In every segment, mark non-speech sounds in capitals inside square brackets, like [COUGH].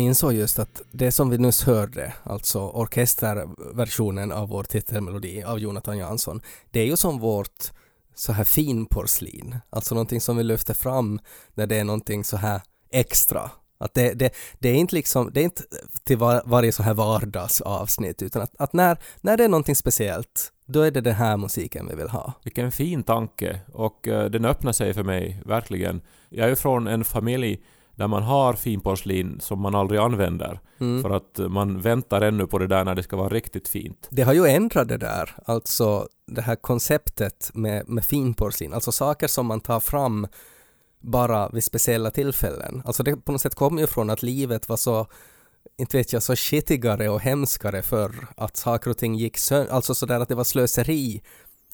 Jag insåg just att det som vi nyss hörde, alltså orkesterversionen av vår titelmelodi av Jonathan Jansson, det är ju som vårt så här finporslin, alltså någonting som vi lyfter fram när det är någonting så här extra. Att det, det, det är inte liksom, det är inte till var, varje så här vardagsavsnitt utan att, att när, när det är någonting speciellt, då är det den här musiken vi vill ha. Vilken fin tanke och uh, den öppnar sig för mig, verkligen. Jag är ju från en familj där man har finporslin som man aldrig använder. Mm. För att man väntar ännu på det där när det ska vara riktigt fint. Det har ju ändrat det där, alltså det här konceptet med, med finporslin, alltså saker som man tar fram bara vid speciella tillfällen. Alltså det på något sätt kommer ju från att livet var så inte vet jag, så skitigare och hemskare för att saker och ting gick sönder, alltså sådär att det var slöseri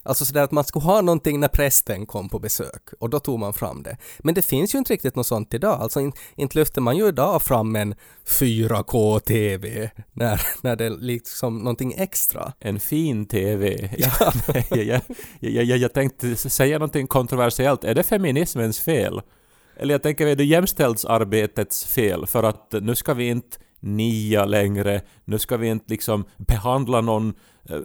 Alltså sådär att man skulle ha någonting när prästen kom på besök och då tog man fram det. Men det finns ju inte riktigt något sånt idag. Alltså in, inte lyfter man ju idag fram en 4K-TV när, när det är liksom någonting extra. En fin TV. [LAUGHS] Ja. jag, jag, jag, jag, tänkte säga någonting kontroversiellt. Är det feminismens fel? Eller jag tänker, är det jämställdhetsarbetets fel? För att nu ska vi inte nia längre, nu ska vi inte liksom behandla någon uh,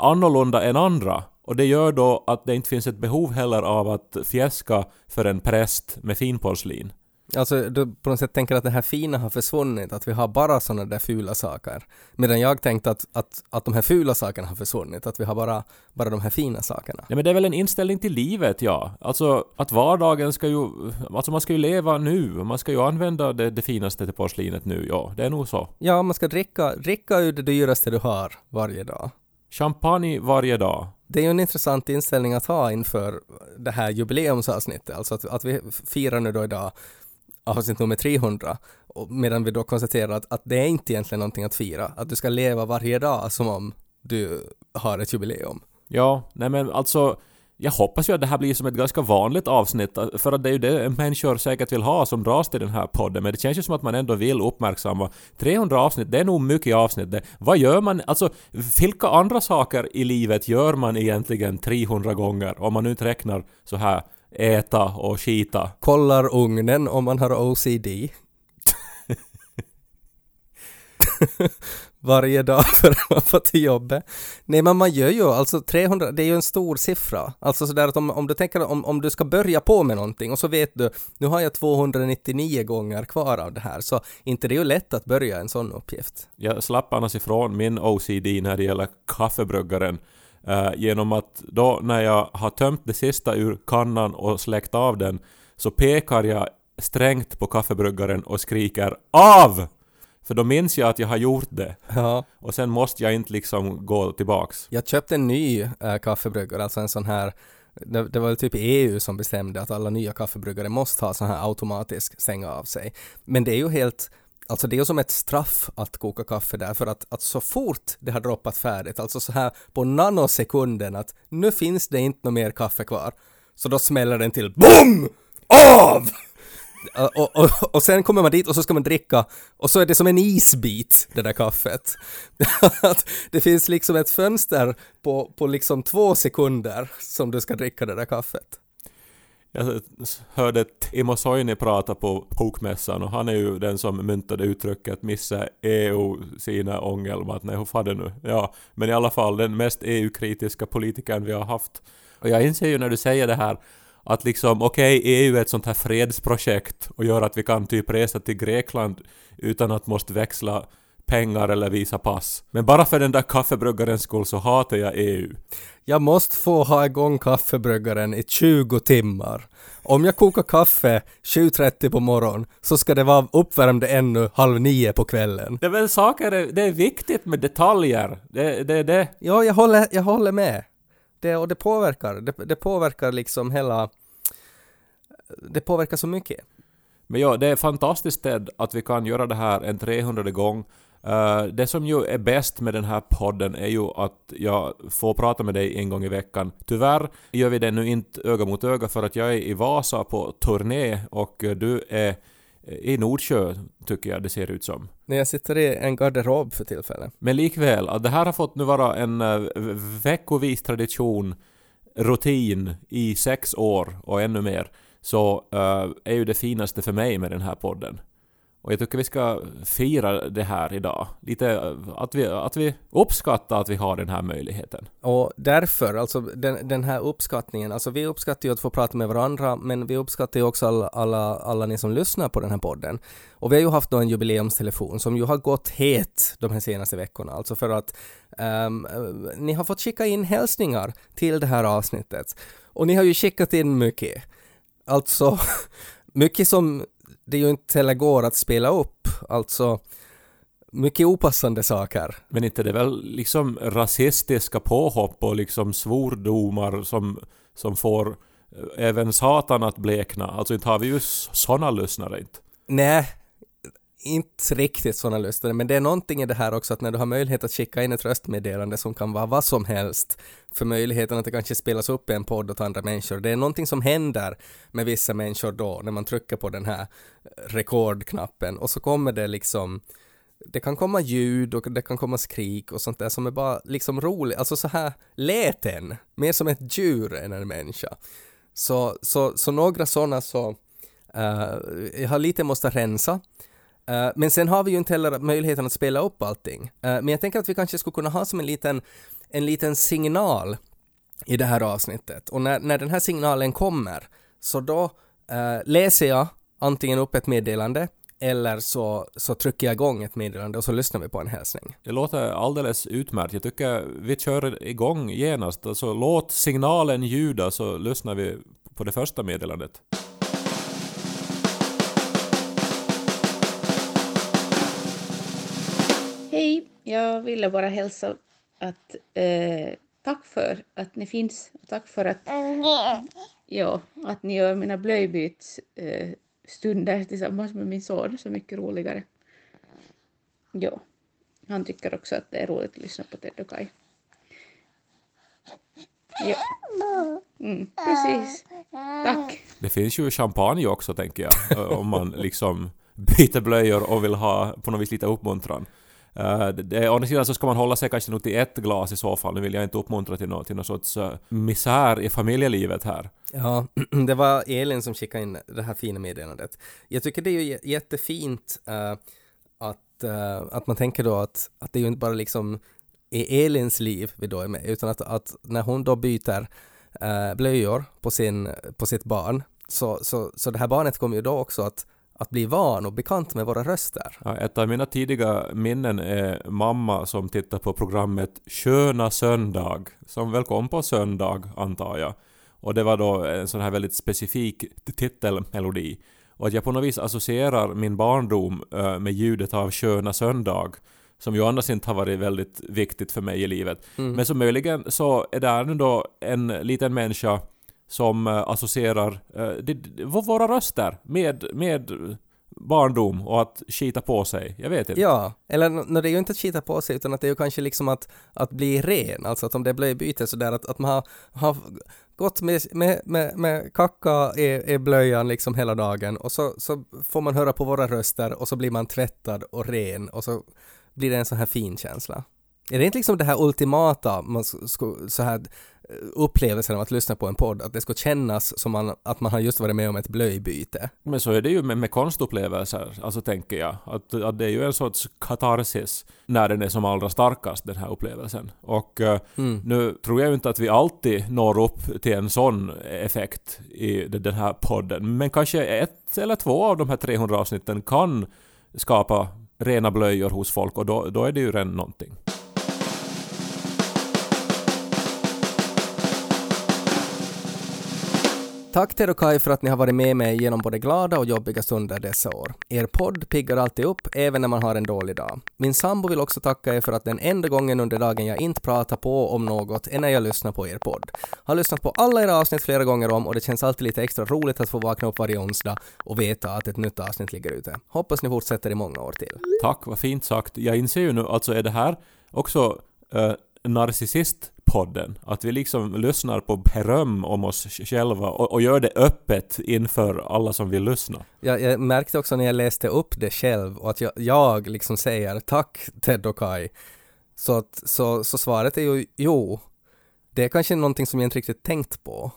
annorlunda än andra. Och det gör då att det inte finns ett behov heller av att fjäska för en präst med finporslin. Alltså du på något sätt tänker att det här fina har försvunnit, att vi har bara sådana där fula saker. Medan jag tänkte att, att, att de här fula sakerna har försvunnit, att vi har bara, bara de här fina sakerna. Ja men det är väl en inställning till livet, ja. Alltså att vardagen ska ju... Alltså man ska ju leva nu, man ska ju använda det, det finaste till porslinet nu, ja. Det är nog så. Ja, man ska dricka, dricka ur det dyraste du har varje dag. Champagne varje dag. Det är ju en intressant inställning att ha inför det här jubileumsavsnittet, alltså att, att vi firar nu då idag avsnitt nummer 300, medan vi då konstaterar att, att det är inte egentligen någonting att fira, att du ska leva varje dag som om du har ett jubileum. Ja, nej men alltså jag hoppas ju att det här blir som ett ganska vanligt avsnitt, för att det är ju det människor säkert vill ha som dras till den här podden, men det känns ju som att man ändå vill uppmärksamma 300 avsnitt, det är nog mycket avsnitt det. Vad gör man, alltså vilka andra saker i livet gör man egentligen 300 gånger, om man nu inte räknar så här äta och skita? Kollar ugnen om man har OCD. [LAUGHS] varje dag [LAUGHS] för att man får till jobbet. Nej men man gör ju alltså 300, det är ju en stor siffra. Alltså sådär att om, om du tänker om, om du ska börja på med någonting och så vet du, nu har jag 299 gånger kvar av det här, så inte det är ju lätt att börja en sån uppgift. Jag slapp annars ifrån min OCD när det gäller kaffebryggaren eh, genom att då när jag har tömt det sista ur kannan och släckt av den så pekar jag strängt på kaffebryggaren och skriker AV! För då minns jag att jag har gjort det. Ja. Och sen måste jag inte liksom gå tillbaks. Jag köpte en ny äh, kaffebryggare, alltså en sån här det, det var typ EU som bestämde att alla nya kaffebryggare måste ha sån här automatisk stänga av sig. Men det är ju helt Alltså det är ju som ett straff att koka kaffe där för att, att så fort det har droppat färdigt, alltså så här på nanosekunden att nu finns det inte något mer kaffe kvar, så då smäller den till BOOM! AV! Och, och, och sen kommer man dit och så ska man dricka och så är det som en isbit, det där kaffet. [LAUGHS] det finns liksom ett fönster på, på liksom två sekunder som du ska dricka det där kaffet. Jag hörde Timo Soini prata på Bokmässan och han är ju den som myntade uttrycket missa EU sina ångelmat. Nej, hur fan det nu? Ja, men i alla fall den mest EU-kritiska politikern vi har haft. Och jag inser ju när du säger det här att liksom, okej, okay, EU är ett sånt här fredsprojekt och gör att vi kan typ resa till Grekland utan att måste växla pengar eller visa pass. Men bara för den där kaffebryggarens skull så hatar jag EU. Jag måste få ha igång kaffebryggaren i 20 timmar. Om jag kokar kaffe 7.30 på morgonen så ska det vara uppvärmd ännu halv nio på kvällen. Det är väl saker, det är viktigt med detaljer. Det, det, det. Ja, jag håller, jag håller med det, och det påverkar, det, det påverkar liksom hela, det påverkar så mycket. Men ja, det är fantastiskt Ted att vi kan göra det här en 300 gång. Uh, det som ju är bäst med den här podden är ju att jag får prata med dig en gång i veckan. Tyvärr gör vi det nu inte öga mot öga för att jag är i Vasa på turné och du är i Nordsjö, tycker jag det ser ut som. När jag sitter i en garderob för tillfället. Men likväl, att det här har fått nu vara en eh, veckovis tradition, rutin i sex år och ännu mer, så uh, är ju det finaste för mig med den här podden. Och jag tycker vi ska fira det här idag. Lite eh, att vi, att vi uppskattar att vi har den här möjligheten. Och därför, alltså den, den här uppskattningen, alltså vi uppskattar ju att få prata med varandra, men vi uppskattar ju också alla, alla, alla ni som lyssnar på den här podden. Och vi har ju haft då en jubileumstelefon som ju har gått het de här senaste veckorna, alltså för att um, ni har fått skicka in hälsningar till det här avsnittet. Och ni har ju skickat in mycket. Alltså, [LAUGHS] mycket som det ju inte heller går att spela upp. Alltså, mycket opassande saker. Men inte det är väl liksom rasistiska påhopp och liksom svordomar som, som får eh, även Satan att blekna. Alltså inte har vi ju sådana lyssnare inte. Nej, inte riktigt sådana lösningar, men det är någonting i det här också att när du har möjlighet att skicka in ett röstmeddelande som kan vara vad som helst för möjligheten att det kanske spelas upp i en podd åt andra människor. Det är någonting som händer med vissa människor då när man trycker på den här rekordknappen och så kommer det liksom det kan komma ljud och det kan komma skrik och sånt där som är bara liksom roligt, alltså så här läten, mer som ett djur än en människa. Så, så, så några sådana så, uh, jag har lite måste rensa, Uh, men sen har vi ju inte heller möjligheten att spela upp allting. Uh, men jag tänker att vi kanske skulle kunna ha som en liten, en liten signal i det här avsnittet. Och när, när den här signalen kommer, så då uh, läser jag antingen upp ett meddelande eller så, så trycker jag igång ett meddelande och så lyssnar vi på en hälsning. Det låter alldeles utmärkt. Jag tycker vi kör igång genast. Alltså låt signalen ljuda så lyssnar vi på det första meddelandet. Jag ville bara hälsa att eh, tack för att ni finns. och Tack för att, ja, att ni gör mina blöjbytsstunder eh, tillsammans med min son så mycket roligare. Ja, han tycker också att det är roligt att lyssna på Ted och Kai. Ja. Mm, precis. Tack. Det finns ju champagne också tänker jag. om man liksom byter blöjor och vill ha på något vis lite uppmuntran. Uh, det, å andra sidan så ska man hålla sig kanske nog till ett glas i så fall. Nu vill jag inte uppmuntra till någon, till någon sorts uh, misär i familjelivet här. Ja, [CLEARS THROAT] det var Elin som skickade in det här fina meddelandet. Jag tycker det är ju jättefint uh, att, uh, att man tänker då att, att det är ju inte bara liksom i Elins liv vi då är med, utan att, att när hon då byter uh, blöjor på, sin, på sitt barn, så, så, så det här barnet kommer ju då också att att bli van och bekant med våra röster. Ja, ett av mina tidiga minnen är mamma som tittar på programmet Sköna söndag, som väl kom på söndag antar jag. Och det var då en sån här väldigt specifik titelmelodi. Och att jag på något vis associerar min barndom äh, med ljudet av Sköna söndag som ju annars inte har varit väldigt viktigt för mig i livet. Mm. Men så möjligen så är det nu då en liten människa som eh, associerar uh, våra röster med, med barndom och att skita på sig. Jag vet inte. Ja, eller no, det är ju inte att skita på sig utan att det är ju kanske liksom att, att bli ren, alltså att om det blir byte sådär att, att man har, har gått med, med, med, med kacka i, i blöjan liksom hela dagen och så, så får man höra på våra röster och så blir man tvättad och ren och så blir det en sån här fin känsla. Är det inte liksom det här ultimata, man så här upplevelsen av att lyssna på en podd, att det ska kännas som man, att man har just varit med om ett blöjbyte. Men så är det ju med, med konstupplevelser, alltså tänker jag. Att, att det är ju en sorts katarsis när den är som allra starkast, den här upplevelsen. Och uh, mm. nu tror jag ju inte att vi alltid når upp till en sån effekt i den här podden, men kanske ett eller två av de här 300 avsnitten kan skapa rena blöjor hos folk och då, då är det ju redan någonting. Tack Ted och Kai för att ni har varit med mig genom både glada och jobbiga stunder dessa år. Er podd piggar alltid upp, även när man har en dålig dag. Min sambo vill också tacka er för att den enda gången under dagen jag inte pratar på om något är när jag lyssnar på er podd. Har lyssnat på alla era avsnitt flera gånger om och det känns alltid lite extra roligt att få vakna upp varje onsdag och veta att ett nytt avsnitt ligger ute. Hoppas ni fortsätter i många år till. Tack, vad fint sagt. Jag inser ju nu, alltså är det här också uh, narcissist podden. Att vi liksom lyssnar på beröm om oss själva och, och gör det öppet inför alla som vill lyssna. Jag, jag märkte också när jag läste upp det själv och att jag, jag liksom säger tack Ted och Kai. Så, att, så, så svaret är ju jo. Det är kanske någonting som jag inte riktigt tänkt på.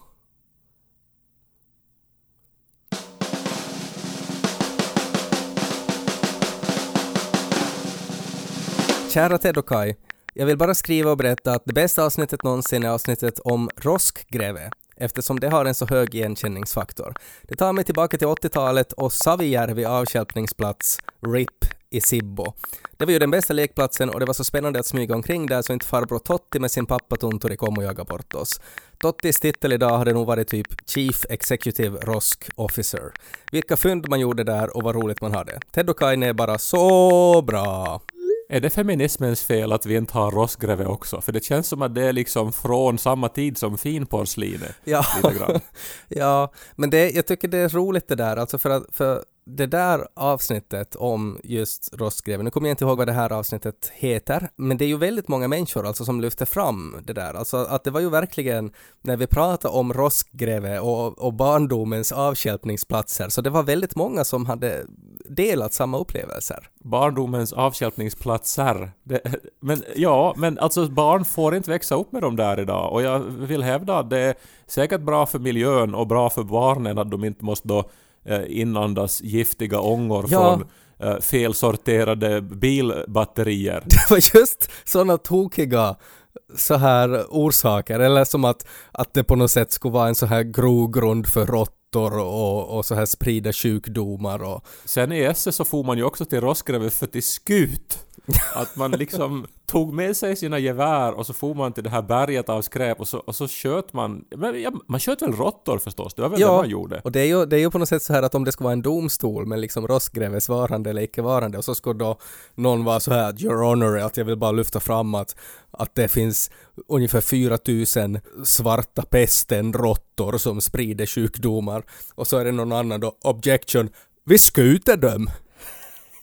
Kära Ted och Kai, jag vill bara skriva och berätta att det bästa avsnittet någonsin är avsnittet om roskgräve eftersom det har en så hög igenkänningsfaktor. Det tar mig tillbaka till 80-talet och Savijärvi avstjälpningsplats, RIP, i Sibbo. Det var ju den bästa lekplatsen och det var så spännande att smyga omkring där så inte farbror Totti med sin pappa Tunturi kom och jagade bort oss. Tottis titel idag hade nog varit typ Chief Executive Rosk Officer. Vilka fynd man gjorde där och vad roligt man hade. Ted och Kaine är bara så bra. Är det feminismens fel att vi inte har roskgräve också? För det känns som att det är liksom från samma tid som finporslinet. Ja. [LAUGHS] Ja, men det, jag tycker det är roligt det där, alltså för att för det där avsnittet om just rostgräven, nu kommer jag inte ihåg vad det här avsnittet heter, men det är ju väldigt många människor alltså som lyfter fram det där, alltså att det var ju verkligen när vi pratade om rostgräve och, och barndomens avstjälpningsplatser, så det var väldigt många som hade delat samma upplevelser. Barndomens avstjälpningsplatser. Det, men ja, men alltså barn får inte växa upp med dem där idag och jag vill hävda att det är säkert bra för miljön och bra för barnen att de inte måste då inandas giftiga ångor Ja. från eh, felsorterade bilbatterier. [LAUGHS] Det var just sådana tokiga så här orsaker, eller som att, att det på något sätt skulle vara en så här grogrund för råttor och, och så här sprida sjukdomar och Sen i SS så får man ju också till Roskrevet för till skut. [LAUGHS] Att man liksom tog med sig sina gevär och så får man till det här berget av skräp och så, och så sköt man... Men, ja, man sköt väl råttor förstås? Det var väl det man gjorde? och det är, ju, det är ju på något sätt så här att om det skulle vara en domstol med liksom rostgräves varande eller icke varande och så skulle då någon vara så här your honor att jag vill bara lyfta fram att, att det finns ungefär 4000 svarta pesten råttor som sprider sjukdomar och så är det någon annan då objection vi skjuter dem. [LAUGHS]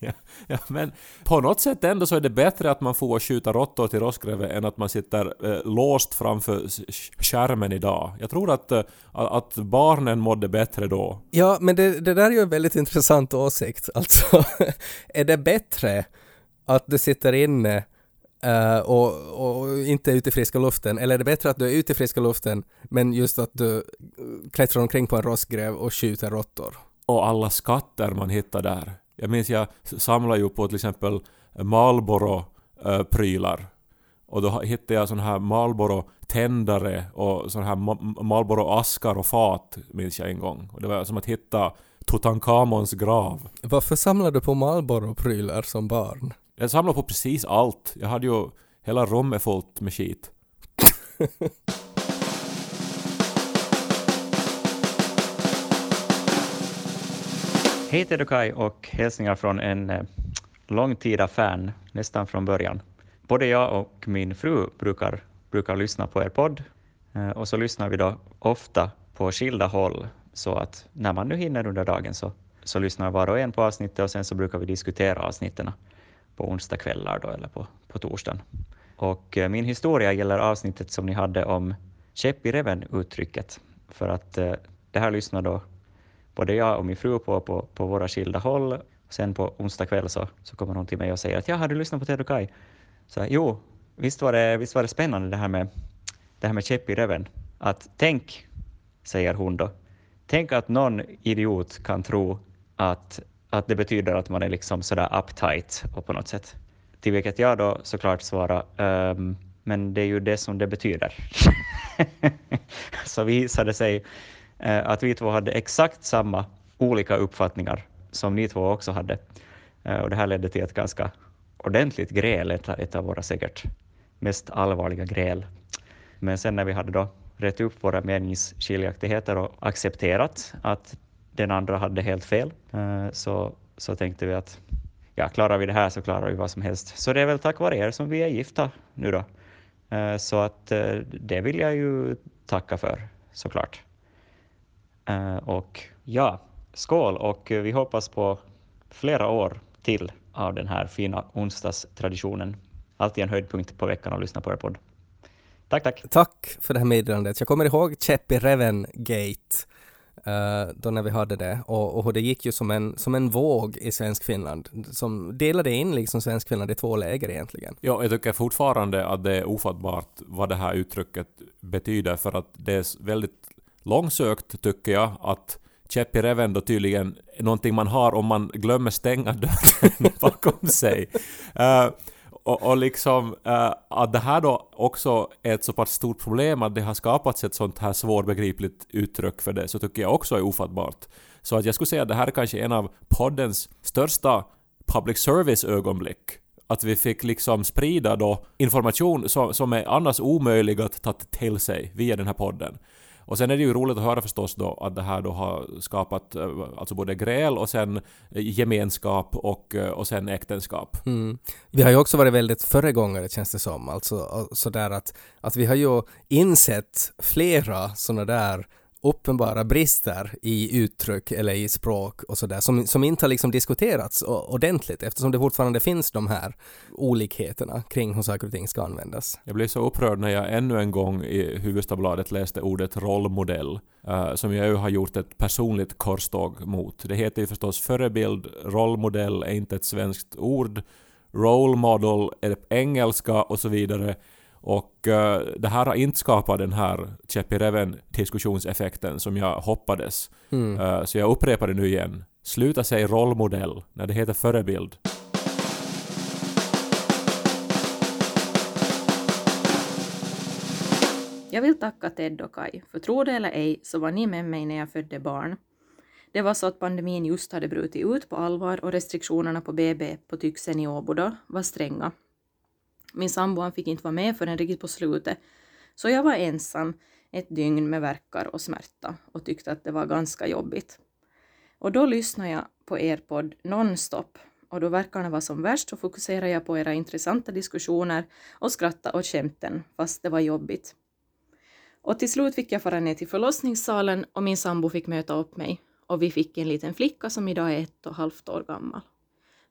Ja, ja, men på något sätt ändå så är det bättre att man får skjuta råttor till Roskrevet än att man sitter eh, låst framför skärmen idag. Jag tror att, eh, att barnen mådde bättre då. Ja, men det, det där är ju en väldigt intressant åsikt. Alltså, [LAUGHS] är det bättre att du sitter inne eh, och, och inte ute i friska luften, eller är det bättre att du är ute i friska luften, men just att du eh, klättrar omkring på en rostgräv och skjuter råttor? Och alla skatter man hittar där. Jag minns jag samlade ju på till exempel Marlboro-prylar. Och då hittade jag sån här Marlboro-tändare och sån här Ma- Marlboro-askar och fat minns jag en gång. Och det var som att hitta Tutankhamons grav. Varför samlar du på Marlboro-prylar som barn? Jag samlade på precis allt. Jag hade ju hela rummet fullt med skit. [LAUGHS] Hej Teddy och Kai och hälsningar från en eh, långtida fan, nästan från början. Både jag och min fru brukar, brukar lyssna på er podd eh, och så lyssnar vi då ofta på skilda håll så att när man nu hinner under dagen så, så lyssnar var och en på avsnittet och sen så brukar vi diskutera avsnitten på onsdagskvällar då eller på, på torsdagen. Och eh, min historia gäller avsnittet som ni hade om käpp i reven-uttrycket för att eh, det här lyssnar då både jag och min fru på, på, på våra skilda håll. Sen på onsdag kväll så, så kommer hon till mig och säger att jag har du lyssnat på Ted och Kai? Så jo, visst var, det, visst var det spännande det här med, det här med käpp i reven. Att tänk, säger hon då, tänk att någon idiot kan tro att, att det betyder att man är liksom sådär uptight och på något sätt. Till vilket jag då såklart svarar, um, men det är ju det som det betyder. [LAUGHS] så visade sig eh, att vi två hade exakt samma olika uppfattningar som ni två också hade. Eh, och det här ledde till ett ganska ordentligt gräl, ett, ett av våra säkert mest allvarliga gräl. Men sen när vi hade då rätt upp våra meningsskiljaktigheter och accepterat att den andra hade helt fel, eh, så, så tänkte vi att ja, klarar vi det här så klarar vi vad som helst. Så det är väl tack vare er som vi är gifta nu då. Eh, så att eh, det vill jag ju tacka för såklart. Och ja, skål och vi hoppas på flera år till av den här fina onsdagstraditionen. Alltid en höjdpunkt på veckan att lyssna på er podd. Tack, tack! Tack för det här meddelandet. Jag kommer ihåg Cheppi Reven Gate, Eh, då när vi hade det, och, och det gick ju som en, som en våg i svensk Finland, som delade in liksom svensk Finland i två läger egentligen. Ja, jag tycker fortfarande att det är ofattbart vad det här uttrycket betyder för att det är väldigt långsökt tycker jag att käpp i reven då tydligen är någonting man har om man glömmer stänga dörren [LAUGHS] bakom sig. Uh, och, och liksom uh, att det här då också är ett så pass stort problem att det har skapats ett sånt här svårbegripligt uttryck för det så tycker jag också är ofattbart. Så att jag skulle säga att det här är kanske en av poddens största public service-ögonblick. Att vi fick liksom sprida då information som, som är annars omöjlig att ta till sig via den här podden. Och sen är det ju roligt att höra förstås då att det här då har skapat eh, alltså både gräl och sen eh, gemenskap och, eh, och sen äktenskap. Mm. Vi har ju också varit väldigt föregångare känns det som, alltså sådär att, att vi har ju insett flera sådana där uppenbara brister i uttryck eller i språk och sådär som, som inte har liksom diskuterats ordentligt eftersom det fortfarande finns de här olikheterna kring hur saker och ting ska användas. Jag blev så upprörd när jag ännu en gång i Hufvudstadsbladet läste ordet rollmodell uh, som jag ju har gjort ett personligt korståg mot. Det heter ju förstås förebild, rollmodell är inte ett svenskt ord, role model är engelska och så vidare. Och uh, det här har inte skapat den här käpp i reven diskussionseffekten som jag hoppades. Mm. Uh, så jag upprepar det nu igen. Sluta säga rollmodell när det heter förebild. Jag vill tacka Ted och Kai, för tro det eller ej så var ni med mig när jag födde barn. Det var så att pandemin just hade brutit ut på allvar och restriktionerna på BB på Tyxen i Åboda var stränga. Min sambo han fick inte vara med förrän riktigt på slutet, så jag var ensam ett dygn med verkar och smärta och tyckte att det var ganska jobbigt. Och då lyssnade jag på er podd nonstop och då verkarna var som värst så fokuserade jag på era intressanta diskussioner och skratta åt skämten fast det var jobbigt. Och till slut fick jag fara ner till förlossningssalen och min sambo fick möta upp mig och vi fick en liten flicka som idag är ett och ett halvt år gammal.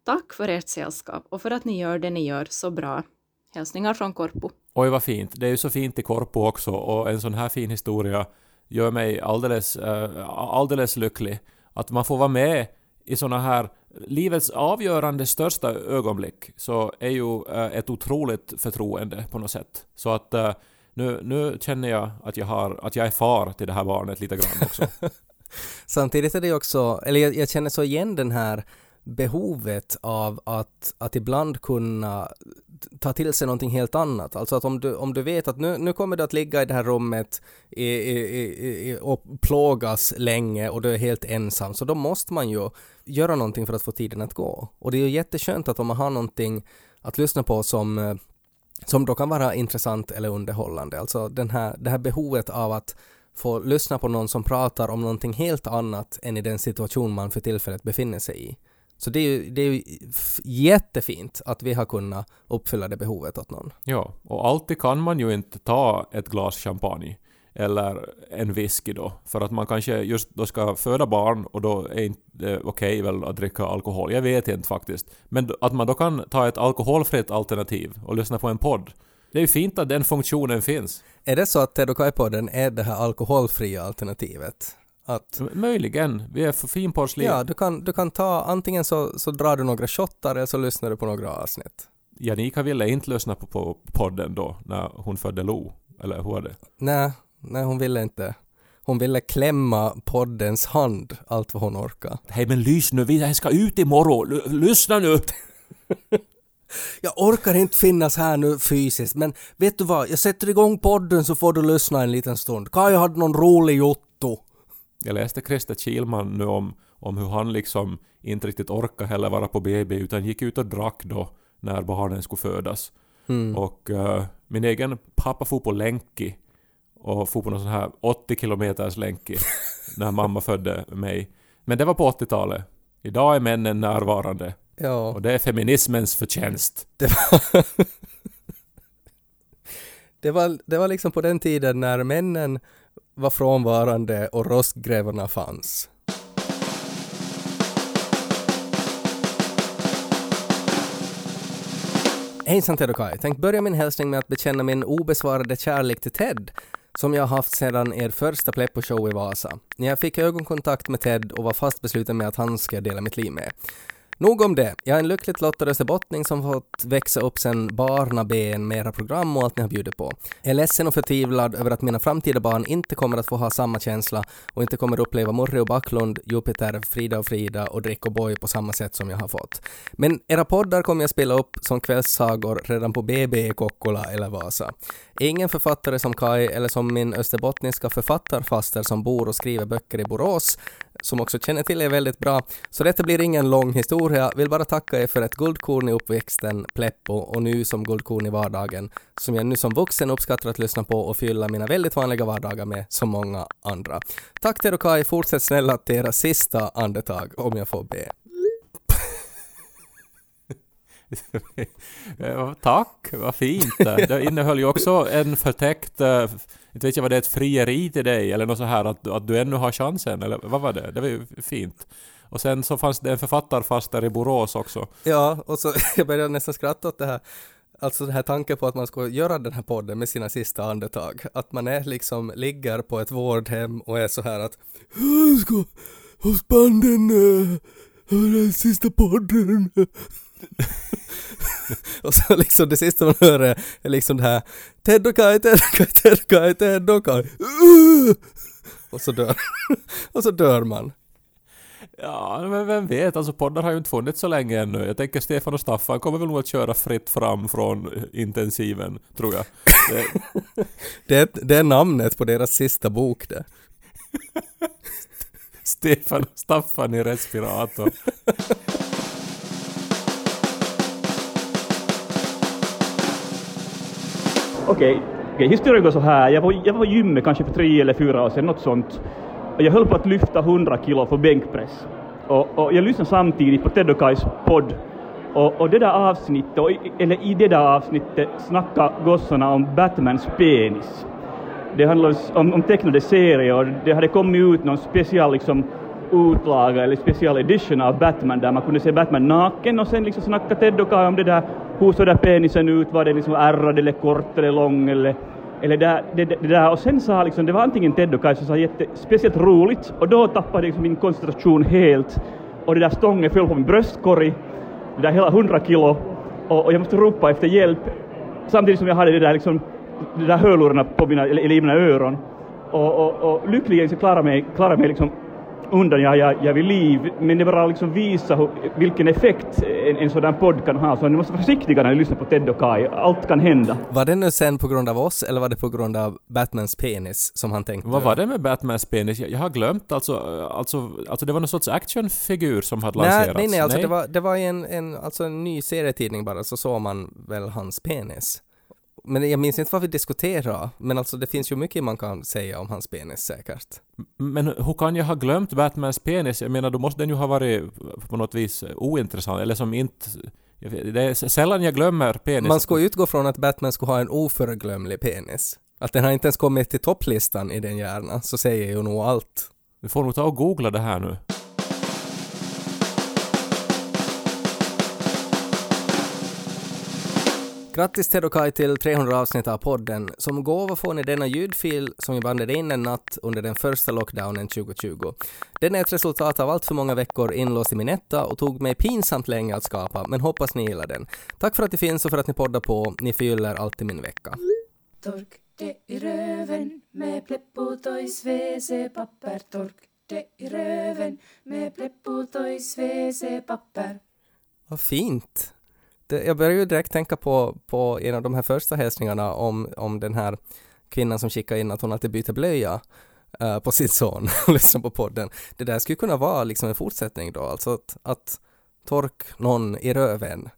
Tack för ert sällskap och för att ni gör det ni gör så bra. Hälsningar från Korpo. Oj vad fint. Det är ju så fint i Korpo också och en sån här fin historia gör mig alldeles, äh, alldeles lycklig. Att man får vara med i såna här livets avgörande största ögonblick så är ju äh, ett otroligt förtroende på något sätt. Så att äh, nu, nu känner jag att jag, har, att jag är far till det här barnet lite grann också. [LAUGHS] Samtidigt är det också, eller jag, jag känner så igen den här behovet av att, att ibland kunna ta till sig någonting helt annat. Alltså att om du, om du vet att nu, nu kommer du att ligga i det här rummet i, i, i, och plågas länge och du är helt ensam, så då måste man ju göra någonting för att få tiden att gå. Och det är ju jätteskönt att om man har någonting att lyssna på som, eh, som då kan vara intressant eller underhållande. Alltså den här, det här behovet av att få lyssna på någon som pratar om någonting helt annat än i den situation man för tillfället befinner sig i. Så det är ju, det är ju jättefint att vi har kunnat uppfylla det behovet åt någon. Ja, och alltid kan man ju inte ta ett glas champagne eller en whisky då, för att man kanske just då ska föda barn och då är inte okej okay väl att dricka alkohol. Jag vet inte faktiskt. Men att man då kan ta ett alkoholfritt alternativ och lyssna på en podd. Det är ju fint att den funktionen finns. Är det så att Ted och Kai-podden är det här alkoholfria alternativet? Att, Möjligen, vi är för finporslin. Ja, du kan, du kan ta, antingen så, så drar du några shottar eller så lyssnar du på några avsnitt. Janika ville inte lyssna på, på podden då, när hon födde Lo, eller hur var det? Nej, nej hon ville inte. Hon ville klämma poddens hand allt vad hon orkade. Hej men lyssna nu, vi ska ut imorgon, L lyssna nu! [LAUGHS] jag orkar inte finnas här nu fysiskt, men vet du vad, jag sätter igång podden så får du lyssna en liten stund. Kaj hade någon rolig jotto. Jag läste Christer Kilman nu om, om hur han liksom inte riktigt orkade heller vara på BB utan gick ut och drack då när barnen skulle födas. Mm. Och uh, min egen pappa for på länki och for på någon sån här 80 kilometers länki [LAUGHS] när mamma födde mig. Men det var på 80-talet. Idag är männen närvarande. Ja. Och det är feminismens förtjänst. Det var, [LAUGHS] det var, det var liksom på den tiden när männen var frånvarande och rostgrävarna fanns. Hejsan Ted och Kai. Tänk börja min hälsning med att bekänna min obesvarade kärlek till Ted som jag haft sedan er första Pleppo-show i Vasa. När jag fick ögonkontakt med Ted och var fast besluten med att han ska dela mitt liv med. Nog om det. Jag är en lyckligt lottad österbottning som fått växa upp sen barnaben med era program och allt ni har bjudit på. Jag är ledsen och förtvivlad över att mina framtida barn inte kommer att få ha samma känsla och inte kommer uppleva Murre och Backlund, Jupiter, Frida och Frida och Drick och Boy på samma sätt som jag har fått. Men era poddar kommer jag spela upp som kvällssagor redan på BB i Kokkola eller Vasa. Ingen författare som Kai eller som min österbottniska författarfaster som bor och skriver böcker i Borås som också känner till er väldigt bra. Så detta blir ingen lång historia, vill bara tacka er för ett guldkorn i uppväxten, Pleppo, och nu som guldkorn i vardagen, som jag nu som vuxen uppskattar att lyssna på och fylla mina väldigt vanliga vardagar med, som många andra. Tack till er och Kai, fortsätt snälla till era sista andetag, om jag får be. [LAUGHS] Tack, vad fint. Det innehöll ju också en förtäckt, eh, inte vet jag vad det är, ett frieri till dig eller något så här att, att du ännu har chansen, eller vad var det? Det var ju fint. Och sen så fanns det en författarfaster i Borås också. Ja, och så [LAUGHS] jag började nästan skratta åt det här. Alltså den här tanken på att man ska göra den här podden med sina sista andetag. Att man är liksom, ligger på ett vårdhem och är så här att Jag ska hos banden uh, den eh, sista podden. [LAUGHS] och så liksom det sista man hör är, liksom det här Ted och Kai, Ted och Kai, Ted och Kai, Ted och Kai. Uh! Och så dör, [LAUGHS] och så dör man. Ja, men vem vet, alltså poddar har ju inte funnits så länge ännu. Jag tänker Stefan och Staffan kommer väl nog att köra fritt fram från intensiven, tror jag. Det, [LAUGHS] Det är, det är namnet på deras sista bok det. Stefan och Staffan i respirator. Okej, okej, historien går så här. Jag var, jag var på gymmet kanske för tre eller fyra år sedan, något sånt. Och jag höll på att lyfta 100 kilo för bänkpress. Och, och jag lyssnade samtidigt på Ted och Kais podd. Och, och det där avsnittet, och, i- eller i det där avsnittet, snackade gossarna om Batmans penis. Det handlade om, om tecknade serier och det hade kommit ut någon special liksom, utlaga eller special edition av Batman där man kunde se Batman naken och sen liksom snacka Ted och Kai om det där, hur såg där penisen ut, var den liksom ärrad eller kort eller lång eller, eller där, det, det, där. Och sen sa liksom, det var antingen Ted och Kaj som sa jätte, speciellt roligt och då tappade jag liksom min koncentration helt och det där stången föll på min bröstkorg, det där hela 100 kilo och, och jag måste ropa efter hjälp samtidigt som jag hade det där liksom de där hörlurarna på mina, eller i mina öron. Och, och, och lyckligen så klarade mig, klarade mig liksom undan, jag, jag, jag vid liv, men det bara liksom visa hur, vilken effekt en, en sådan podd kan ha. Så ni måste vara försiktiga när ni lyssnar på Ted och Kai. Allt kan hända. Var det nu sen på grund av oss eller var det på grund av Batmans penis som han tänkte? Vad var det med Batmans penis? Jag, jag har glömt alltså, alltså, alltså det var någon sorts actionfigur som hade Nej, lanserats. nej, nej, alltså det var, det var en, en, alltså en ny serietidning bara, så såg man väl hans penis. Men jag minns inte vad vi diskuterade, men alltså det finns ju mycket man kan säga om hans penis säkert. Men hur kan jag ha glömt Batmans penis? Jag menar, då måste den ju ha varit på något vis ointressant, eller som inte... Det är sällan jag glömmer penis. Man ska utgå från att Batman skulle ha en oförglömlig penis. Att den har inte ens kommit till topplistan i den hjärnan, så säger ju nog allt. Vi får nog ta och googla det här nu. Grattis Ted och Kai till 300 avsnitt av podden. Som gåva får ni denna ljudfil som vi bandade in en natt under den första lockdownen 2020. Den är ett resultat av allt för många veckor inlåst i min etta och tog mig pinsamt länge att skapa, men hoppas ni gillar den. Tack för att ni finns och för att ni poddar på. Ni förgyller alltid min vecka. Tork det i röven med Pleppo Toys WC-papper. Tork det i röven med Pleppo Toys WC-papper. Vad fint! Det, jag börjar ju direkt tänka på, på en av de här första hälsningarna om, om den här kvinnan som skickade in att hon alltid byter blöja uh, på sin son [LAUGHS] och lyssnar på podden. Det där skulle kunna vara liksom en fortsättning då, alltså att, att tork någon i röven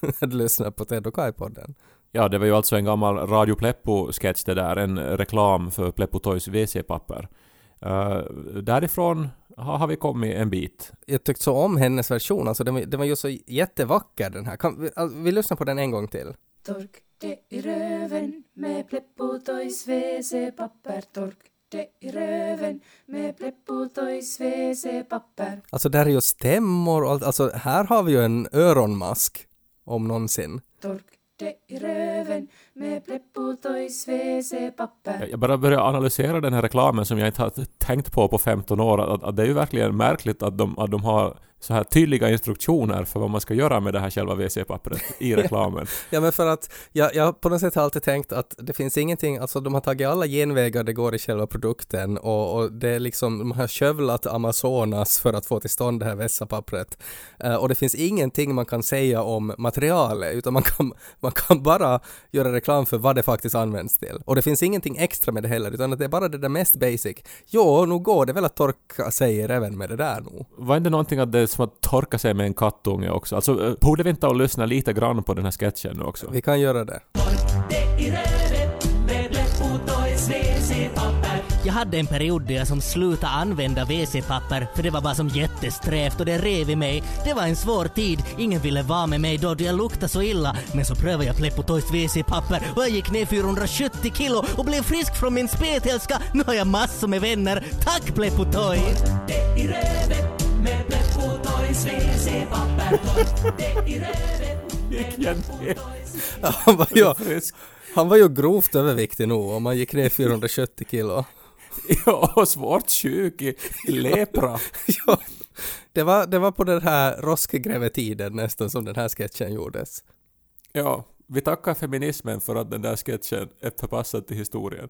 [LAUGHS] när du lyssnar på Ted och Kai-podden. Ja, det var ju alltså en gammal Radio Pleppo-sketch det där, en reklam för Pleppo Toys WC-papper. Uh, eh, därifrån har, har vi kommit en bit. Jag tyckte så om hennes version, alltså den, var- den var ju så jättevacker den här. Kan, vi, alltså, vi lyssnar på den en gång till. Tork det i röven med Pleppo Toys WC-papper. Tork det i röven med Pleppo Toys WC-papper. Alltså där är ju stämmor och allt, alltså här har vi ju en öronmask om någonsin. Tork det i röven Jag- bara börjar analysera den här reklamen som jag inte har tänkt på på 15 år. Att, att det är ju verkligen märkligt att de, att de har så här tydliga instruktioner för vad man ska göra med det här själva WC-pappret i [LAUGHS] reklamen. Ja men för att jag, jag på något sätt har alltid tänkt att det finns ingenting, alltså de har tagit alla genvägar det går i själva produkten och, och det är liksom, de har skövlat Amazonas för att få till stånd det här vässa-pappret. Uh, och det finns ingenting man kan säga om materialet utan man kan, man kan bara göra reklam för vad det faktiskt används till. Och det finns ingenting extra med det heller utan att det är bara det där mest basic. Jo, nu går det väl att torka sig även med det där nu. Var inte någonting att det är som att torka sig med en kattunge också? Alltså, eh, borde vi inte och lyssna lite grann på den här sketchen nu också? Vi kan göra det. Jag hade en period där jag som slutade använda WC-papper för det var bara som jättesträvt och det rev i mig. Det var en svår tid, ingen ville vara med mig då, då jag luktade så illa. Men så prövade jag Pleppo Toys WC-papper och jag gick ner 470 kilo och blev frisk från min spetälska. Nu har jag massor med vänner. Tack Pleppo Toy! Gick jag ner? Han var ju, han var ju grovt överviktig nog om han gick ner 470 kilo. [LAUGHS] Ja, och svårt sjuk i, lepra. [LAUGHS] ja, det var, det var på den här roskgrävetiden nästan som den här sketchen gjordes. Ja, vi tackar feminismen för att den där sketchen är förpassad till historien.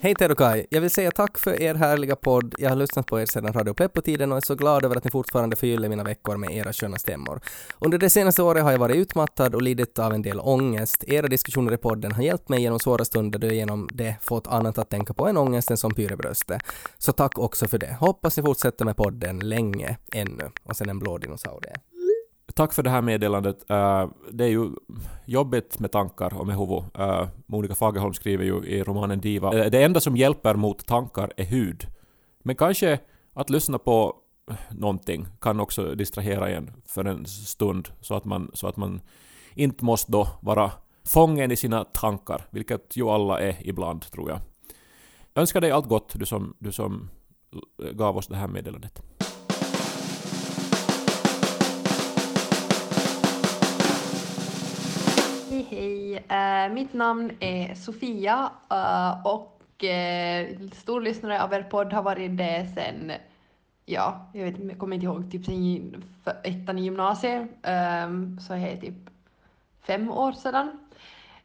Hej Ted och Kai, jag vill säga tack för er härliga podd. Jag har lyssnat på er sedan Radio Pleppo-tiden och är så glad över att ni fortfarande förgyller mina veckor med era sköna stämmor. Under det senaste året har jag varit utmattad och lidit av en del ångest. Era diskussioner i podden har hjälpt mig genom svåra stunder då jag genom det fått annat att tänka på än ångesten som pyr i bröstet. Så tack också för det. Hoppas ni fortsätter med podden länge ännu. Och sen en blå dinosaurie. Tack för det här meddelandet. Eh, det är ju jobbigt med tankar och med huvud. Monica Fagerholm skriver ju i romanen Diva. Eh, det enda som hjälper mot tankar är hud. Men kanske att lyssna på någonting kan också distrahera en för en stund så att man, så att man inte måste då vara fången i sina tankar, vilket ju alla är ibland tror jag. Jag önskar dig allt gott, du som, du som gav oss det här meddelandet. Hej! Mitt namn är Sofia eh, och eh, stor lyssnare av er podd har varit det sen, ja, jag vet, jag kommer inte ihåg, typ sen ettan i gymnasiet, ehm, så är det typ fem år sedan.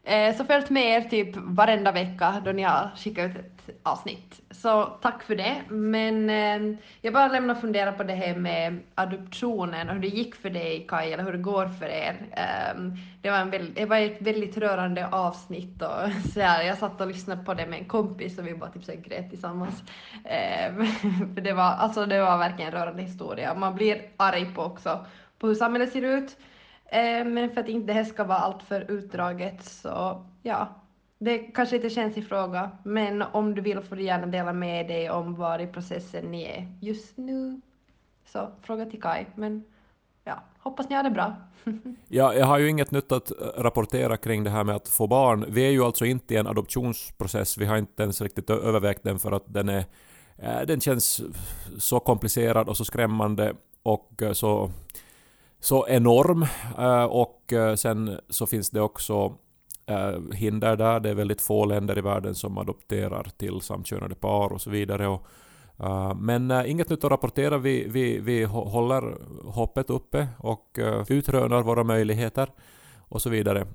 Eh, så följt med er typ varenda vecka då ni har skickat ut ett avsnitt. Så tack för det. Men eh, jag bara lämnar fundera på det här med adoptionen och hur det gick för dig Kaj, eller hur det går för er. Eh, det, var en väldigt, det var ett väldigt rörande avsnitt och [LAUGHS] så här, jag satt och lyssnade på det med en kompis och vi bara typ så grät tillsammans. Ehm, [LAUGHS] för det var, alltså det var verkligen en rörande historia. Man blir arg på också på hur samhället ser ut. Eh, men för att inte det här ska vara alltför utdraget så ja, det kanske inte känns i fråga, men om du vill får du gärna dela med dig om var i processen ni är just nu. Så fråga till Kai, men ja, hoppas ni har det bra. [LAUGHS] ja, jag har ju inget nytt att eh, rapportera kring det här med att få barn. Vi är ju alltså inte i en adoptionsprocess, vi har inte ens riktigt övervägt den för att den är eh, den känns så komplicerad och så skrämmande och så så enorm. Eh, och eh, sen så finns det också eh, hinder där. Det är väldigt få länder i världen som adopterar till samkönade par och så vidare. Och, men inget nytt att rapportera. Vi, vi, vi håller hoppet uppe och utrönar våra möjligheter och så vidare.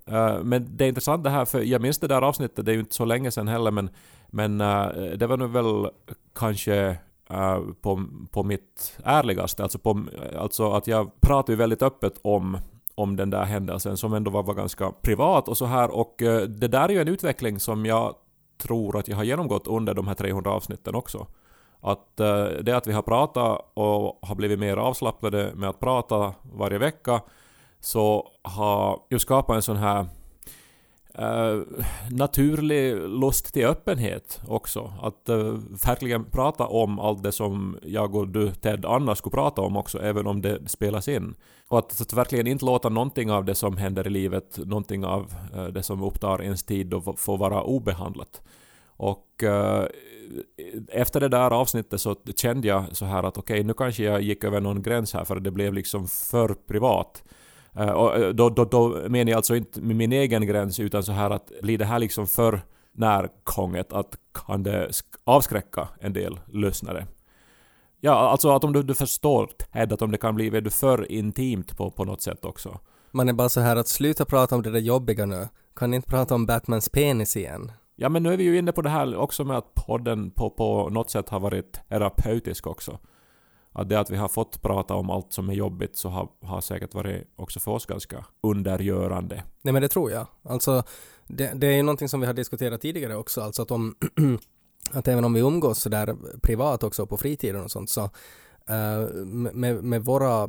Men det är intressant det här, för jag minns det där avsnittet, det är ju inte så länge sedan heller, men, men det var nu väl kanske Äh, på, på mitt ärligaste. Alltså, på, alltså att jag pratar ju väldigt öppet om, om den där händelsen som ändå var, var ganska privat och så här. Och uh, det där är ju en utveckling som jag tror att jag har genomgått under de här 300 avsnitten också. Att uh, det att vi har pratat och har blivit mer avslappnade med att prata varje vecka så har ju skapat en sån här Eh, naturlig lust till öppenhet också. Att uh, verkligen prata om allt det som jag och du Ted annars skulle prata om också, även om det spelas in. Och att, att verkligen inte låta någonting av det som händer i livet, någonting av uh, det som upptar ens tid, och få vara obehandlat. Och efter det där avsnittet så kände jag så här att okej, okay, nu kanske jag gick över någon gräns här för det blev liksom för privat. Uh, och då, då, då menar jag alltså inte min egen gräns utan så här att blir det här liksom för närgånget att kan det sk- avskräcka en del lyssnare. Ja, alltså att om du, du förstår Ted, att om det kan bli vet du, för intimt på, på något sätt också. Man är bara så här att sluta prata om det där jobbiga nu. Kan ni inte prata om Batmans penis igen? Ja, men nu är vi ju inne på det här också med att podden på, på något sätt har varit terapeutisk också. Att det att vi har fått prata om allt som är jobbigt så har, har säkert varit också för oss ganska undergörande. Nej men det tror jag. Alltså det, det är ju någonting som vi har diskuterat tidigare också, alltså att om [CLEARS THROAT] att även om vi umgås sådär privat också på fritiden och sånt så uh, med, med våra eh,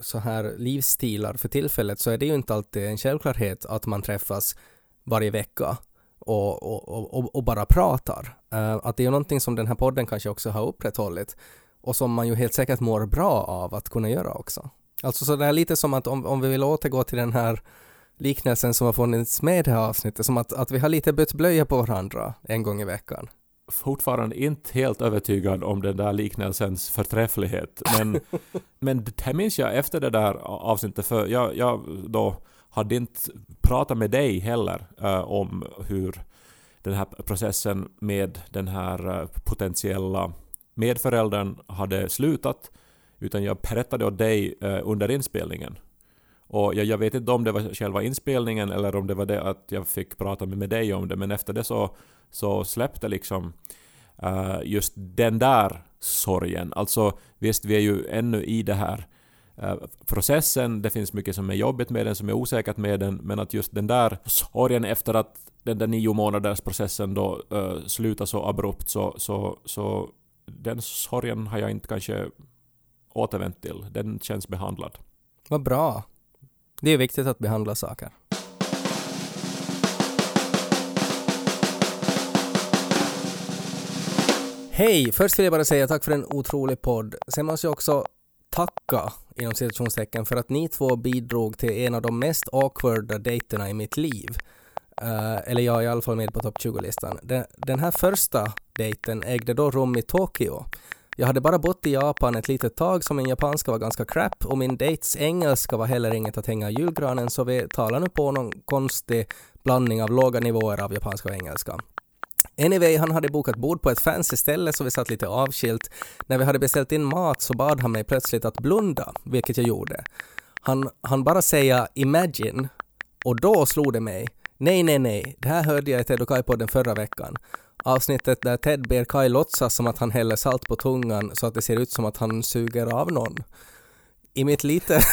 så här livsstilar för tillfället så är det ju inte alltid en självklarhet att man träffas varje vecka och, och, och, och bara pratar. Uh, att det är ju någonting som den här podden kanske också har upprätthållit och som man ju helt säkert mår bra av att kunna göra också. Alltså så det är lite som att om, om vi vill återgå till den här liknelsen som har funnits med i det här avsnittet, som att, att vi har lite bytt blöja på varandra en gång i veckan. Fortfarande inte helt övertygad om den där liknelsens förträfflighet. Men, [LAUGHS] men det minns jag efter det där avsnittet, för jag, jag då hade inte pratat med dig heller uh, om hur den här processen med den här uh, potentiella medföräldern hade slutat, utan jag berättade åt dig eh, under inspelningen. Och jag, jag, vet inte om det var själva inspelningen eller om det var det att jag fick prata med, med dig om det, men efter det så, så släppte liksom uh, just den där sorgen. Alltså visst, vi är ju ännu i det här uh, processen, det finns mycket som är jobbigt med den, som är osäkert med den, men att just den där sorgen efter att den där nio månaders processen då uh, slutar så abrupt så, så, så den sorgen har jag inte kanske återvänt till. Den känns behandlad. Vad bra. Det är viktigt att behandla saker. Hej! Först vill jag bara säga tack för en otrolig podd. Sen måste jag också tacka inom citationstecken för att ni två bidrog till en av de mest awkwarda dejterna i mitt liv. Uh, eller jag är i alla fall med på topp 20-listan. Den, den här första dejten ägde då rum i Tokyo jag hade bara bott i Japan ett litet tag så min japanska var ganska crap och min dates engelska var heller inget att hänga i julgranen så vi talade nu på någon konstig blandning av låga nivåer av japanska och engelska. Anyway, han hade bokat bord på ett fancy ställe så vi satt lite avskilt. När vi hade beställt in mat så bad han mig plötsligt att blunda, vilket jag gjorde. Han, han bara säga “imagine” och då slog det mig. Nej, nej, nej, det här hörde jag i Tedokai-podden förra veckan. Avsnittet där Ted ber Kai låtsas som att han häller salt på tungan så att det ser ut som att han suger av någon. I mitt lite... [LAUGHS]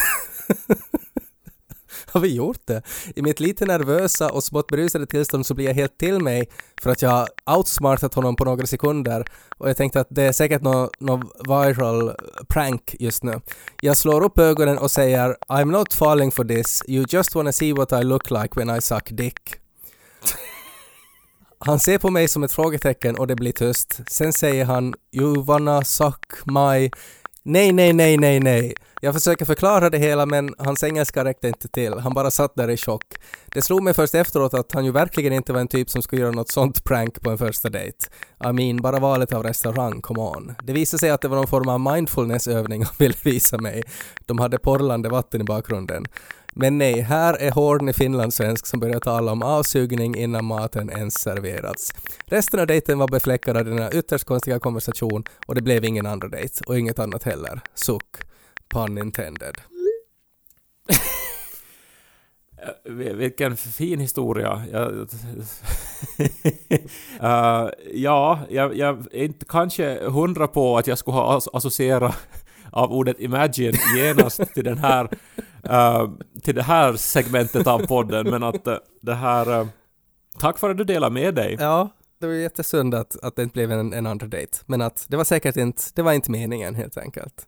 har vi gjort det? I mitt lite nervösa och smått berusade tillstånd så blir jag helt till mig för att jag har outsmartat honom på några sekunder och jag tänkte att det är säkert någon no viral prank just nu. Jag slår upp ögonen och säger I'm not falling for this, you just wanna see what I look like when I suck dick. Han ser på mig som ett frågetecken och det blir tyst. Sen säger han “You wanna suck my...” Nej, nej, nej, nej, nej. Jag försöker förklara det hela men hans engelska räckte inte till. Han bara satt där i chock. Det slog mig först efteråt att han ju verkligen inte var en typ som skulle göra något sånt prank på en första dejt. I mean, bara valet av restaurang, come on. Det visade sig att det var någon form av mindfulness-övning han ville visa mig. De hade porlande vatten i bakgrunden. Men nej, här är hård finlandssvensk som börjar tala om avsugning innan maten ens serverats. Resten av dejten var befläckad av denna ytterst konstiga konversation och det blev ingen andra dejt och inget annat heller. Suck. Pun intended. [LAUGHS] Vilken fin historia. Jag, uh, [LAUGHS] ja, jag, jag är inte kanske hundra på att jag skulle ha associerat av ordet imagine genast till den här uh, till det här segmentet av podden men att uh, det här tack för att du delar med dig. Ja, det var jättesynd att, att det inte blev en, en andra dejt men att det var säkert inte, det var inte meningen helt enkelt.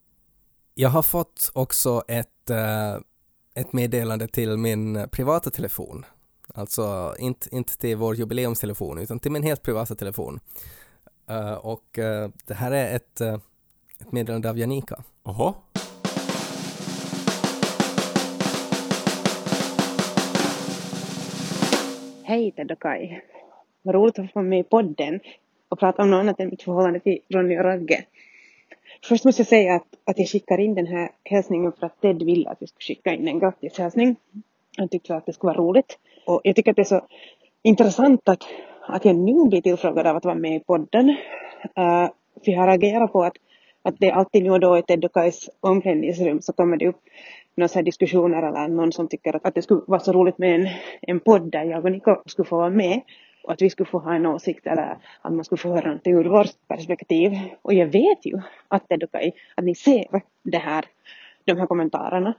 Jag har fått också ett, ett meddelande till min privata telefon. Alltså inte, inte till vår jubileumstelefon utan till min helt privata telefon. och det här är ett, ett meddelande av Janika. Oho. Hej Ted och Kai. Vad roligt att få med i podden och prata om något annat än mitt förhållande till Ronny och Ragge. Först måste jag säga att, att jag skickar in den här hälsningen för att Ted ville att vi skulle skicka in en grattishälsning. Han tyckte att det skulle vara roligt. Och jag tycker att det är så intressant att, att jag nu blir tillfrågad av att vara med i podden. Uh, för jag har reagerat på att, att det alltid nu och då i Ted och Kajs omklädningsrum så kommer det upp några så här diskussioner eller någon som tycker att, att det skulle vara så roligt med en, en podd där jag och Niko skulle få vara med och att vi skulle få ha en åsikt eller att man skulle få höra någonting ur vårt perspektiv. Och jag vet ju att det är okej, att ni ser det här, de här kommentarerna.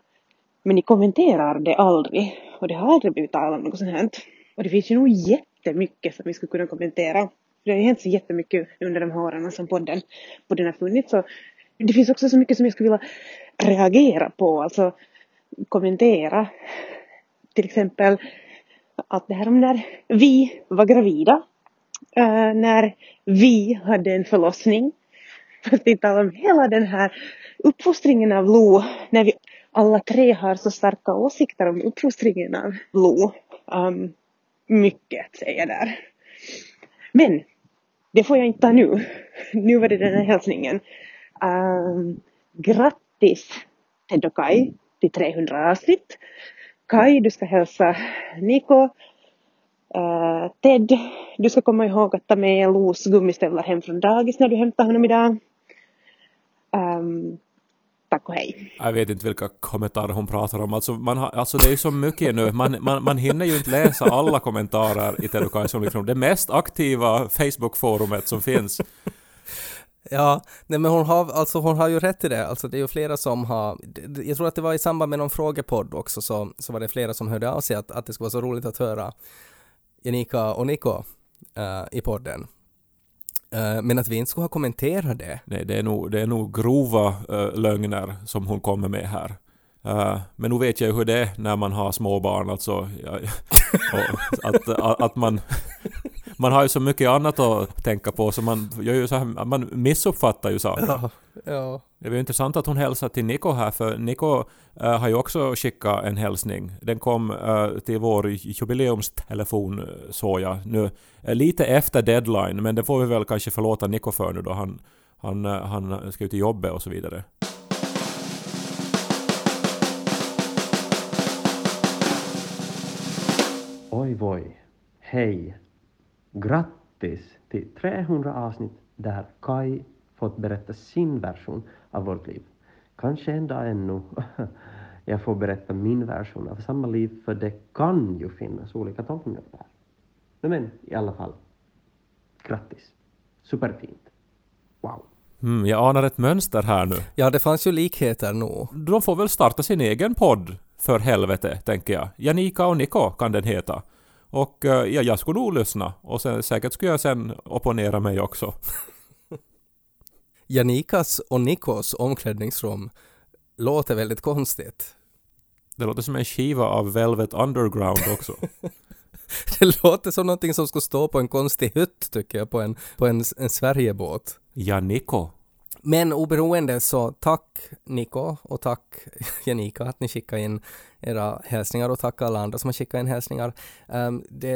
Men ni kommenterar det aldrig och det har aldrig blivit tal om något sånt här. Och det finns ju nog jättemycket som vi skulle kunna kommentera. Det har hänt så jättemycket under de här åren som podden, podden har funnits. Så det finns också så mycket som jag skulle vilja reagera på, alltså kommentera. Till exempel att det här om när vi var gravida, äh, när vi hade en förlossning, för att inte tala om hela den här uppfostringen av Lo, när vi alla tre har så starka åsikter om uppfostringen av Lo. Um, mycket att säga där. Men det får jag inte ta nu. Nu var det den här hälsningen. Um, grattis Ted och Kai till 300 avsnitt. Kai, du ska hälsa Niko. Uh, Ted, du ska komma ihåg att ta med Los gummistövlar hem från dagis när du hämtar honom idag. Um, tack och hej. Jag vet inte vilka kommentarer hon pratar om. Alltså, man har, alltså det är så mycket nu. Man, man, man hinner ju inte läsa alla kommentarer i Tedokai som liksom det mest aktiva Facebook-forumet som finns. Ja, nej men hon har, alltså hon har ju rätt i det. Alltså det är ju flera som har, jag tror att det var i samband med någon frågepodd också så, så var det flera som hörde av sig att, att det skulle vara så roligt att höra Janika och Niko uh, eh, i podden. Uh, men att vi inte skulle ha kommenterat det. Nej, det är nog, det är nog grova uh, lögner som hon kommer med här. Uh, men nu vet jag ju hur det är när man har småbarn, alltså. Ja, [LAUGHS] att, att, att man man har ju så mycket annat att tänka på så man gör ju så här, man missuppfattar ju saker. Ja, ja. Det var ju intressant att hon hälsade till Niko här, för Niko äh, har ju också skickat en hälsning. Den kom äh, till vår jubileumstelefon, såg jag nu. Lite efter deadline, men det får vi väl kanske förlåta Niko för nu då. Han, han, han ska ju till jobbet och så vidare. Voj. Hej. Grattis till 300 avsnitt där Kai fått berätta sin version av vårt liv. Kanske en dag ännu [LAUGHS] jag får berätta min version av samma liv, för det kan ju finnas olika tolkningar där. Men i alla fall, grattis. Superfint. Wow. Mm, jag anar ett mönster här nu. Ja, det fanns ju likheter nog. De får väl starta sin egen podd, för helvete, tänker jag. Janika och Niko kan den heta. Och eh, ja, jag skulle nog lyssna. Och sen, säkert skulle jag sen opponera mig också. [LAUGHS] Janikas och Nikos omklädningsrum låter väldigt konstigt. Det låter som en skiva av Velvet Underground också. [LAUGHS] det låter som någonting som skulle stå på en konstig hytt tycker jag, på en, på en, en Sverigebåt. Janiko. Men oberoende så tack Niko och tack [LAUGHS] Janika att ni skickade in era hälsningar och tacka alla andra som har skickat in hälsningar. Um, det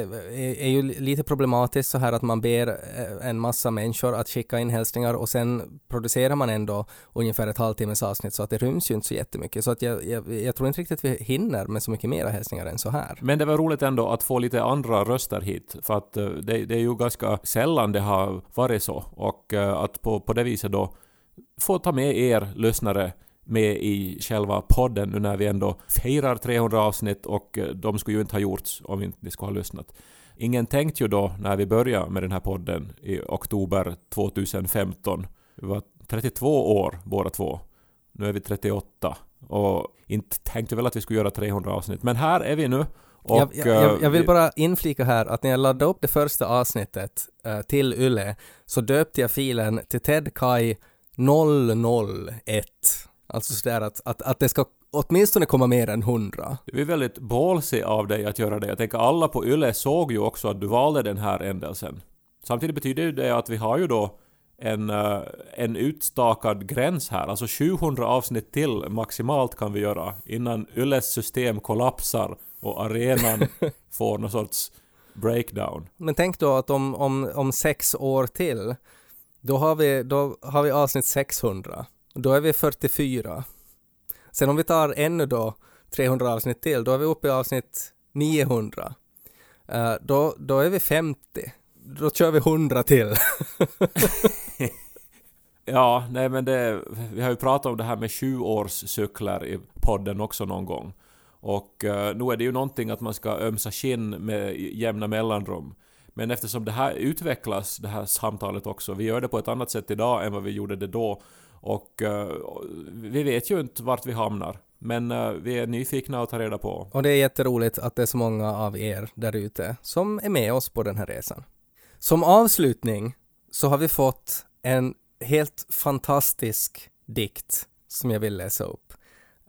är, ju lite problematiskt så här att man ber eh, en massa människor att skicka in hälsningar och sen producerar man ändå ungefär ett halvtimmes avsnitt så att det ryms ju inte så jättemycket. Så att jag, jag, jag tror inte riktigt vi hinner med så mycket mera hälsningar än så här. Men det var roligt ändå att få lite andra röster hit för att eh, det, det, är ju ganska sällan det har varit så och eh, att på, på det viset då få ta med er lyssnare med i själva podden nu när vi ändå firar 300 avsnitt och eh, de skulle ju inte ha gjorts om inte ni skulle ha lyssnat. Ingen tänkte ju då när vi började med den här podden i oktober 2015. Vi var 32 år båda två. Nu är vi 38 och inte tänkte väl att vi skulle göra 300 avsnitt. Men här är vi nu. Och, jag, jag, jag, vill bara inflika här att när jag laddade upp det första avsnittet uh, till Yle så döpte jag filen till Ted Kai 001. Alltså sådär att, att, att det ska åtminstone komma mer än 100. Det är väldigt ballsy av dig att göra det. Jag tänker alla på YLE såg ju också att du valde den här ändelsen. Samtidigt betyder ju det att vi har ju då en, uh, en utstakad gräns här. Alltså 700 avsnitt till maximalt kan vi göra innan YLEs system kollapsar och arenan [LAUGHS] får någon sorts breakdown. Men tänk då att om, om, om sex år till då har vi, då har vi avsnitt 600. Då är vi 44. Sen om vi tar ännu då 300 avsnitt till, då är vi uppe i avsnitt 900. Uh, eh, då, då är vi 50. då kör vi hundra till. [LAUGHS] Ja, nej men det, vi har ju pratat om det här med sjuårscykler i podden också någon gång. Och uh, nu är det ju någonting att man ska ömsa skinn med jämna mellanrum. Men eftersom det här utvecklas, det här samtalet också, vi gör det på ett annat sätt idag än vad vi gjorde det då. Och uh, vi vet ju inte vart vi hamnar. Men uh, vi är nyfikna att ta reda på. Och det är jätteroligt att det är så många av er där ute som är med oss på den här resan. Som avslutning så har vi fått en helt fantastisk dikt som jag vill läsa upp.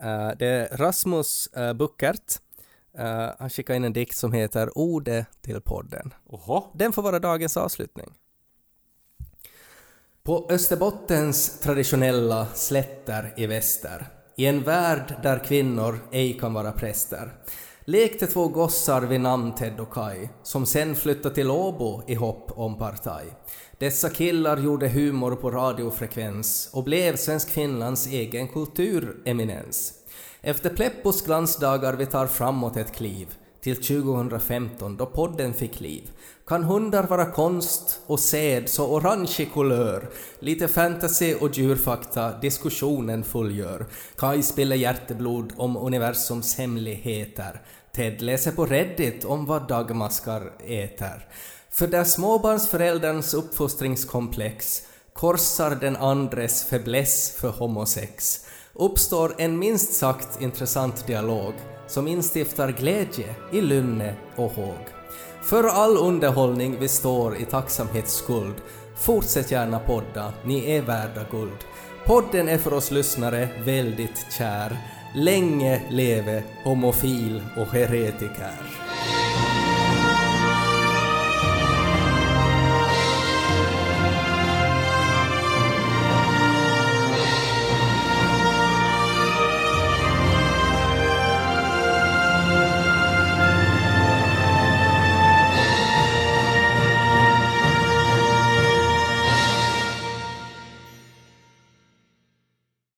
Uh, det är Rasmus uh, Buckert. Han skickar in en dikt som heter Ode till podden. Oho. Den får vara dagens avslutning. På Österbottens traditionella slätter i väster, i en värld där kvinnor ej kan vara präster, lekte två gossar vid namn Ted och Kai, som sen flyttade till Åbo i hopp om partaj. Dessa killar gjorde humor på radiofrekvens och blev Svensk Finlands egen kultureminens. Efter Pleppos glansdagar vi tar framåt ett kliv till 2015 då podden fick liv. Kan hundar vara konst och sed så orange i kulör? Lite fantasy och djurfakta diskussionen fullgör. Kai spiller hjärteblod om universums hemligheter. Ted läser på Reddit om vad dagmaskar äter. För där småbarnsförälderns uppfostringskomplex korsar den andres fäbless för homosex uppstår en minst sagt intressant dialog som instiftar glädje i lynne och håg. För all underhållning vi står i tacksamhetsskuld. Fortsätt gärna podda, ni är värda guld. Podden är för oss lyssnare väldigt kär. Länge leve homofil och heretiker.